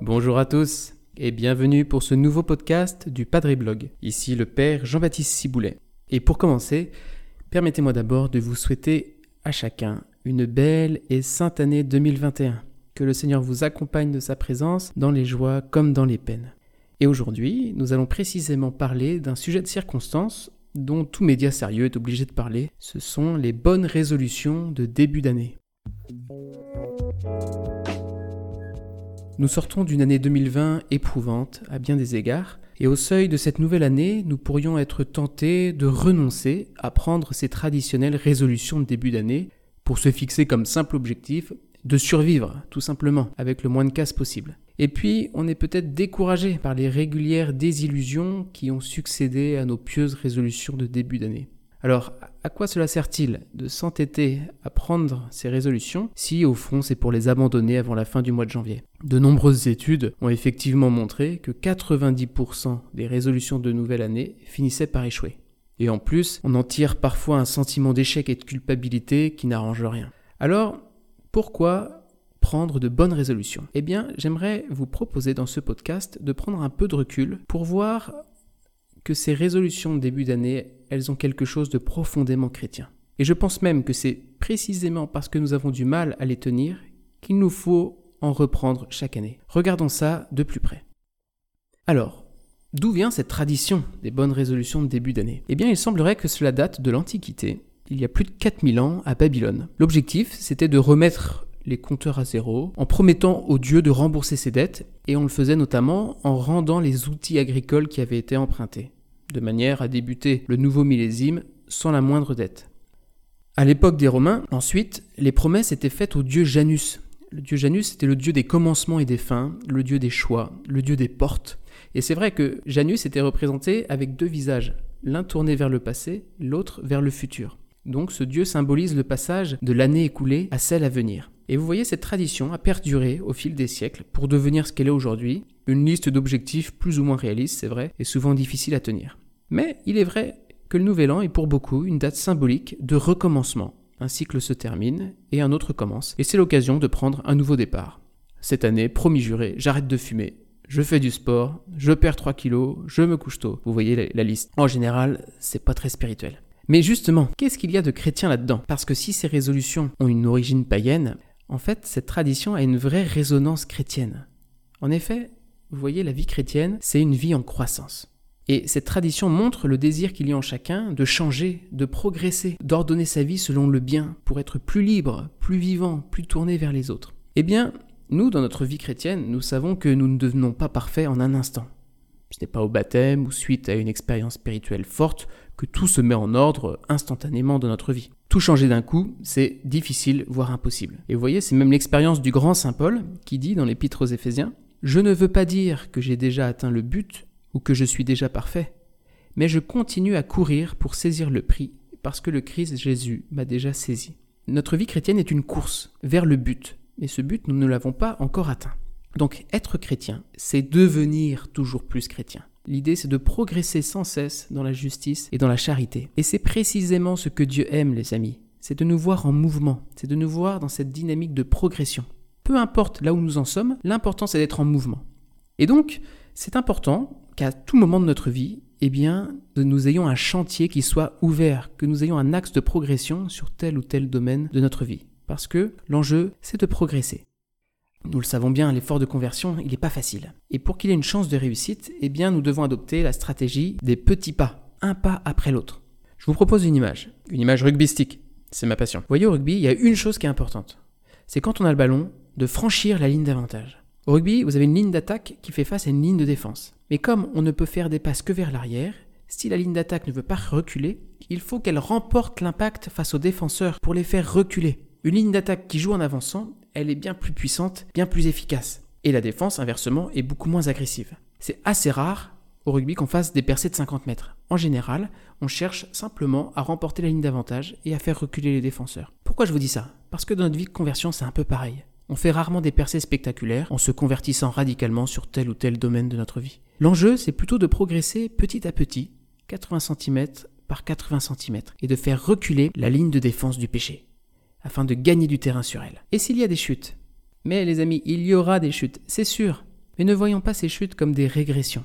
Bonjour à tous et bienvenue pour ce nouveau podcast du Padre Blog. Ici le Père Jean-Baptiste Ciboulet. Et pour commencer, permettez-moi d'abord de vous souhaiter à chacun une belle et sainte année 2021. Que le Seigneur vous accompagne de sa présence dans les joies comme dans les peines. Et aujourd'hui, nous allons précisément parler d'un sujet de circonstance dont tout média sérieux est obligé de parler. Ce sont les bonnes résolutions de début d'année. Nous sortons d'une année 2020 éprouvante à bien des égards, et au seuil de cette nouvelle année, nous pourrions être tentés de renoncer à prendre ces traditionnelles résolutions de début d'année pour se fixer comme simple objectif de survivre, tout simplement, avec le moins de casse possible. Et puis, on est peut-être découragé par les régulières désillusions qui ont succédé à nos pieuses résolutions de début d'année. Alors, à quoi cela sert-il de s'entêter à prendre ces résolutions si, au fond, c'est pour les abandonner avant la fin du mois de janvier? De nombreuses études ont effectivement montré que 90% des résolutions de nouvelle année finissaient par échouer. Et en plus, on en tire parfois un sentiment d'échec et de culpabilité qui n'arrange rien. Alors, pourquoi prendre de bonnes résolutions? Eh bien, j'aimerais vous proposer dans ce podcast de prendre un peu de recul pour voir que ces résolutions de début d'année, elles ont quelque chose de profondément chrétien. Et je pense même que c'est précisément parce que nous avons du mal à les tenir qu'il nous faut en reprendre chaque année. Regardons ça de plus près. Alors, d'où vient cette tradition des bonnes résolutions de début d'année? Eh bien, il semblerait que cela date de l'Antiquité il y a plus de 4000 ans à Babylone. L'objectif, c'était de remettre les compteurs à zéro en promettant aux dieux de rembourser ses dettes et on le faisait notamment en rendant les outils agricoles qui avaient été empruntés, de manière à débuter le nouveau millésime sans la moindre dette. À l'époque des Romains, ensuite, les promesses étaient faites au dieu Janus. Le dieu Janus était le dieu des commencements et des fins, le dieu des choix, le dieu des portes. Et c'est vrai que Janus était représenté avec deux visages, l'un tourné vers le passé, l'autre vers le futur. Donc ce dieu symbolise le passage de l'année écoulée à celle à venir. Et vous voyez, cette tradition a perduré au fil des siècles pour devenir ce qu'elle est aujourd'hui, une liste d'objectifs plus ou moins réalistes, c'est vrai, et souvent difficile à tenir. Mais il est vrai que le Nouvel An est pour beaucoup une date symbolique de recommencement. Un cycle se termine et un autre commence, et c'est l'occasion de prendre un nouveau départ. Cette année, promis juré, j'arrête de fumer, je fais du sport, je perds 3 kilos, je me couche tôt. Vous voyez la liste. En général, c'est pas très spirituel. Mais justement, qu'est-ce qu'il y a de chrétien là-dedans? Parce que si ces résolutions ont une origine païenne, en fait, cette tradition a une vraie résonance chrétienne. En effet, vous voyez, la vie chrétienne, c'est une vie en croissance. Et cette tradition montre le désir qu'il y a en chacun de changer, de progresser, d'ordonner sa vie selon le bien, pour être plus libre, plus vivant, plus tourné vers les autres. Eh bien, nous, dans notre vie chrétienne, nous savons que nous ne devenons pas parfaits en un instant. Ce n'est pas au baptême ou suite à une expérience spirituelle forte que tout se met en ordre instantanément dans notre vie. Tout changer d'un coup, c'est difficile, voire impossible. Et vous voyez, c'est même l'expérience du grand Saint Paul qui dit dans l'Épître aux Éphésiens Je ne veux pas dire que j'ai déjà atteint le but ou que je suis déjà parfait, mais je continue à courir pour saisir le prix parce que le Christ Jésus m'a déjà saisi. Notre vie chrétienne est une course vers le but, et ce but, nous ne l'avons pas encore atteint. Donc être chrétien, c'est devenir toujours plus chrétien. L'idée, c'est de progresser sans cesse dans la justice et dans la charité. Et c'est précisément ce que Dieu aime, les amis. C'est de nous voir en mouvement, c'est de nous voir dans cette dynamique de progression. Peu importe là où nous en sommes, l'important c'est d'être en mouvement. Et donc, c'est important qu'à tout moment de notre vie, eh bien, nous ayons un chantier qui soit ouvert, que nous ayons un axe de progression sur tel ou tel domaine de notre vie. Parce que l'enjeu, c'est de progresser. Nous le savons bien, l'effort de conversion, il n'est pas facile. Et pour qu'il ait une chance de réussite, eh bien, nous devons adopter la stratégie des petits pas, un pas après l'autre. Je vous propose une image, une image rugbystique. C'est ma passion. Vous voyez, au rugby, il y a une chose qui est importante. C'est quand on a le ballon, de franchir la ligne d'avantage. Au rugby, vous avez une ligne d'attaque qui fait face à une ligne de défense. Mais comme on ne peut faire des passes que vers l'arrière, si la ligne d'attaque ne veut pas reculer, il faut qu'elle remporte l'impact face aux défenseurs pour les faire reculer. Une ligne d'attaque qui joue en avançant, elle est bien plus puissante, bien plus efficace. Et la défense, inversement, est beaucoup moins agressive. C'est assez rare au rugby qu'on fasse des percées de 50 mètres. En général, on cherche simplement à remporter la ligne d'avantage et à faire reculer les défenseurs. Pourquoi je vous dis ça? Parce que dans notre vie de conversion, c'est un peu pareil. On fait rarement des percées spectaculaires en se convertissant radicalement sur tel ou tel domaine de notre vie. L'enjeu, c'est plutôt de progresser petit à petit, 80 cm par 80 cm, et de faire reculer la ligne de défense du péché. afin de gagner du terrain sur elle. Et s'il y a des chutes? Mais les amis, il y aura des chutes, c'est sûr. Mais ne voyons pas ces chutes comme des régressions.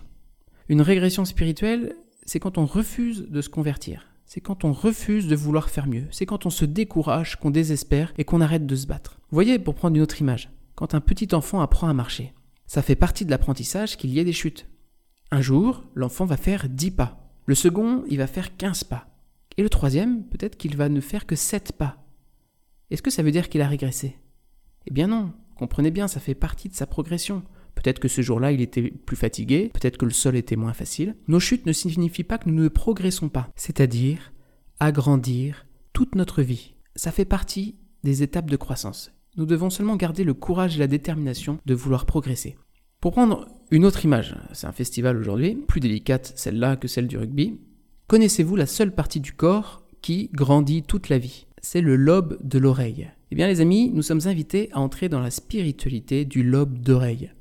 Une régression spirituelle, c'est quand on refuse de se convertir. C'est quand on refuse de vouloir faire mieux. C'est quand on se décourage, qu'on désespère et qu'on arrête de se battre. Voyez, pour prendre une autre image, quand un petit enfant apprend à marcher, ça fait partie de l'apprentissage qu'il y ait des chutes. Un jour, l'enfant va faire 10 pas. Le second, il va faire 15 pas. Et le troisième, peut-être qu'il va ne faire que 7 pas. Est-ce que ça veut dire qu'il a régressé? Eh bien non, comprenez bien, ça fait partie de sa progression. Peut-être que ce jour-là, il était plus fatigué, peut-être que le sol était moins facile. Nos chutes ne signifient pas que nous ne progressons pas, c'est-à-dire agrandir toute notre vie. Ça fait partie des étapes de croissance. Nous devons seulement garder le courage et la détermination de vouloir progresser. Pour prendre une autre image, c'est un festival aujourd'hui, plus délicate celle-là que celle du rugby. Connaissez-vous la seule partie du corps qui grandit toute la vie? C'est le lobe de l'oreille. Eh bien les amis, nous sommes invités à entrer dans la spiritualité du lobe d'oreille.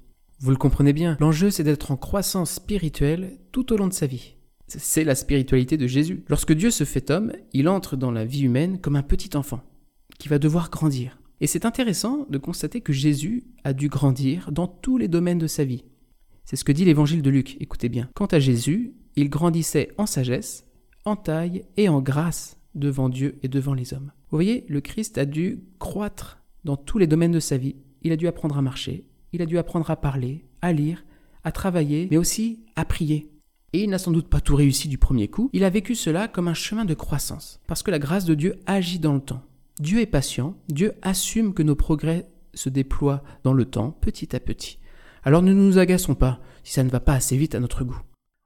Vous le comprenez bien, l'enjeu c'est d'être en croissance spirituelle tout au long de sa vie. C'est la spiritualité de Jésus. Lorsque Dieu se fait homme, il entre dans la vie humaine comme un petit enfant, qui va devoir grandir. Et c'est intéressant de constater que Jésus a dû grandir dans tous les domaines de sa vie. C'est ce que dit l'évangile de Luc, écoutez bien. Quant à Jésus, il grandissait en sagesse, en taille et en grâce devant Dieu et devant les hommes. Vous voyez, le Christ a dû croître dans tous les domaines de sa vie. Il a dû apprendre à marcher, il a dû apprendre à parler, à lire, à travailler, mais aussi à prier. Et il n'a sans doute pas tout réussi du premier coup, il a vécu cela comme un chemin de croissance, parce que la grâce de Dieu agit dans le temps. Dieu est patient, Dieu assume que nos progrès se déploient dans le temps, petit à petit. Alors ne nous agaçons pas si ça ne va pas assez vite à notre goût.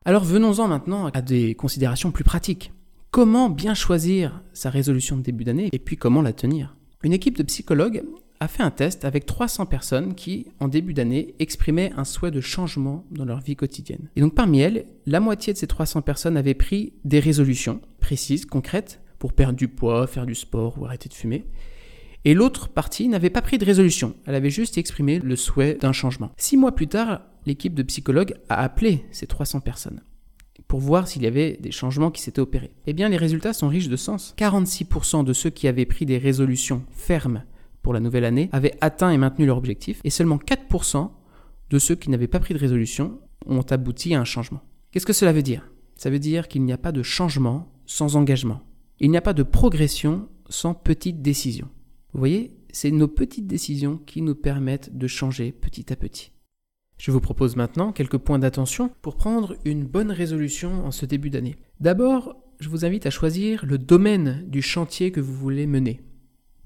Alors venons-en maintenant à des considérations plus pratiques. Comment bien choisir sa résolution de début d'année et puis comment la tenir? Une équipe de psychologues a fait un test avec 300 personnes qui, en début d'année, exprimaient un souhait de changement dans leur vie quotidienne. Et donc parmi elles, la moitié de ces 300 personnes avaient pris des résolutions précises, concrètes, pour perdre du poids, faire du sport ou arrêter de fumer. Et l'autre partie n'avait pas pris de résolution, elle avait juste exprimé le souhait d'un changement. Six mois plus tard, l'équipe de psychologues a appelé ces 300 personnes pour voir s'il y avait des changements qui s'étaient opérés. Eh bien, les résultats sont riches de sens. 46% de ceux qui avaient pris des résolutions fermes pour la nouvelle année avaient atteint et maintenu leur objectif, et seulement 4% de ceux qui n'avaient pas pris de résolution ont abouti à un changement. Qu'est-ce que cela veut dire? Ça veut dire qu'il n'y a pas de changement sans engagement. Il n'y a pas de progression sans petites décisions. Vous voyez, c'est nos petites décisions qui nous permettent de changer petit à petit. Je vous propose maintenant quelques points d'attention pour prendre une bonne résolution en ce début d'année. D'abord, je vous invite à choisir le domaine du chantier que vous voulez mener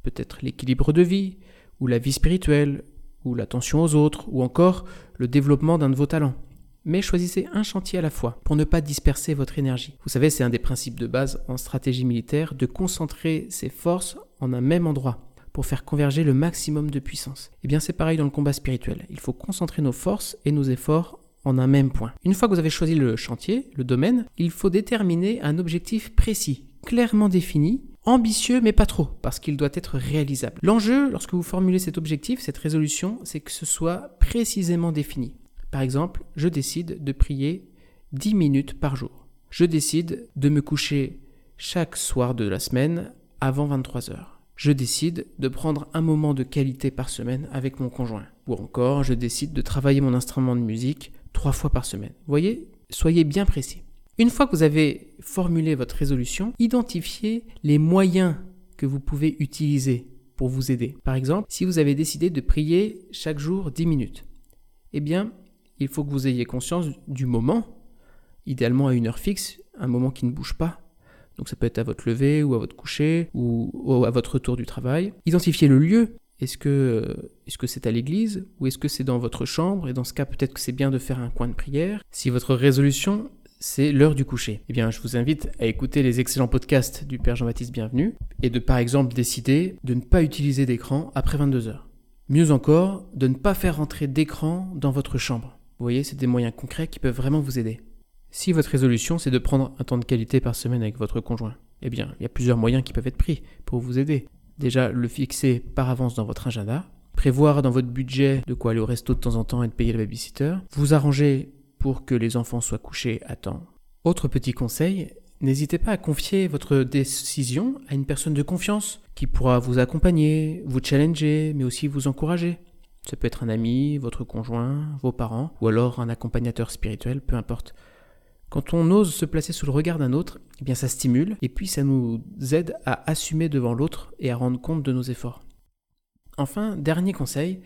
peut-être l'équilibre de vie, ou la vie spirituelle, ou l'attention aux autres, ou encore le développement d'un de vos talents. Mais choisissez un chantier à la fois pour ne pas disperser votre énergie. Vous savez, c'est un des principes de base en stratégie militaire de concentrer ses forces en un même endroit pour faire converger le maximum de puissance. Et eh bien c'est pareil dans le combat spirituel. Il faut concentrer nos forces et nos efforts en un même point. Une fois que vous avez choisi le chantier, le domaine, il faut déterminer un objectif précis, clairement défini, ambitieux mais pas trop, parce qu'il doit être réalisable. L'enjeu, lorsque vous formulez cet objectif, cette résolution, c'est que ce soit précisément défini. Par exemple, je décide de prier 10 minutes par jour. Je décide de me coucher chaque soir de la semaine avant 23 heures. Je décide de prendre un moment de qualité par semaine avec mon conjoint. Ou encore, je décide de travailler mon instrument de musique trois fois par semaine. Voyez, soyez bien précis. Une fois que vous avez formulé votre résolution, identifiez les moyens que vous pouvez utiliser pour vous aider. Par exemple, si vous avez décidé de prier chaque jour 10 minutes, eh bien, il faut que vous ayez conscience du moment, idéalement à une heure fixe, un moment qui ne bouge pas. Donc ça peut être à votre lever ou à votre coucher ou, à votre retour du travail. Identifiez le lieu. Est-ce que est-ce c'est à l'église ou est-ce que c'est dans votre chambre? Et dans ce cas, peut-être que c'est bien de faire un coin de prière. Si votre résolution c'est l'heure du coucher. Eh bien, je vous invite à écouter les excellents podcasts du Père Jean-Baptiste Bienvenu et de par exemple décider de ne pas utiliser d'écran après 22 heures. Mieux encore, de ne pas faire rentrer d'écran dans votre chambre. Voyez, c'est des moyens concrets qui peuvent vraiment vous aider. Si votre résolution c'est de prendre un temps de qualité par semaine avec votre conjoint, eh bien, il y a plusieurs moyens qui peuvent être pris pour vous aider. Déjà, le fixer par avance dans votre agenda, prévoir dans votre budget de quoi aller au resto de temps en temps et de payer le babysitter, vous arranger pour que les enfants soient couchés à temps. Autre petit conseil, N'hésitez pas à confier votre décision à une personne de confiance qui pourra vous accompagner, vous challenger, mais aussi vous encourager. Ça peut être un ami, votre conjoint, vos parents, ou alors un accompagnateur spirituel, peu importe. Quand on ose se placer sous le regard d'un autre, eh bien ça stimule et puis ça nous aide à assumer devant l'autre et à rendre compte de nos efforts. Enfin, dernier conseil,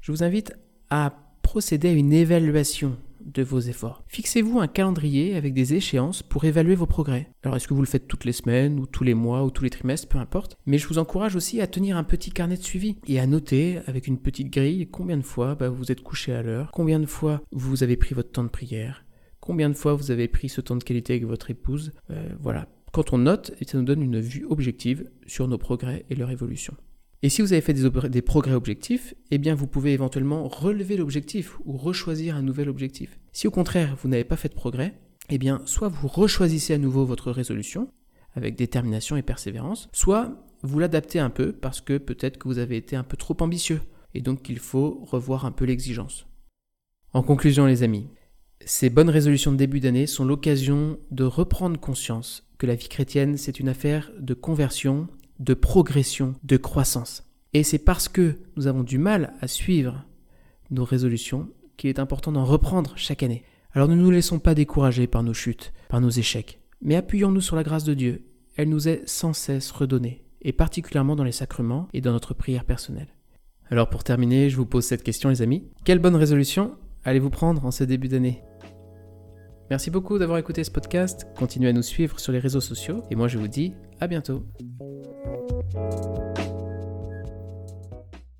je vous invite à procéder à une évaluation de vos efforts. Fixez-vous un calendrier avec des échéances pour évaluer vos progrès. Alors est-ce que vous le faites toutes les semaines ou tous les mois ou tous les trimestres, peu importe. Mais je vous encourage aussi à tenir un petit carnet de suivi et à noter avec une petite grille combien de fois bah, vous êtes couché à l'heure, combien de fois vous avez pris votre temps de prière, combien de fois vous avez pris ce temps de qualité avec votre épouse. Euh, voilà. Quand on note, ça nous donne une vue objective sur nos progrès et leur évolution. Et si vous avez fait des, progrès objectifs, eh bien vous pouvez éventuellement relever l'objectif ou rechoisir un nouvel objectif. Si au contraire vous n'avez pas fait de progrès, eh bien soit vous rechoisissez à nouveau votre résolution avec détermination et persévérance, soit vous l'adaptez un peu parce que peut-être que vous avez été un peu trop ambitieux et donc qu'il faut revoir un peu l'exigence. En conclusion les amis, ces bonnes résolutions de début d'année sont l'occasion de reprendre conscience que la vie chrétienne c'est une affaire de conversion de progression, de croissance. Et c'est parce que nous avons du mal à suivre nos résolutions qu'il est important d'en reprendre chaque année. Alors ne nous laissons pas décourager par nos chutes, par nos échecs, mais appuyons-nous sur la grâce de Dieu. Elle nous est sans cesse redonnée, et particulièrement dans les sacrements et dans notre prière personnelle. Alors pour terminer, je vous pose cette question les amis. Quelle bonne résolution allez-vous prendre en ce début d'année? Merci beaucoup d'avoir écouté ce podcast, continuez à nous suivre sur les réseaux sociaux, et moi je vous dis à bientôt.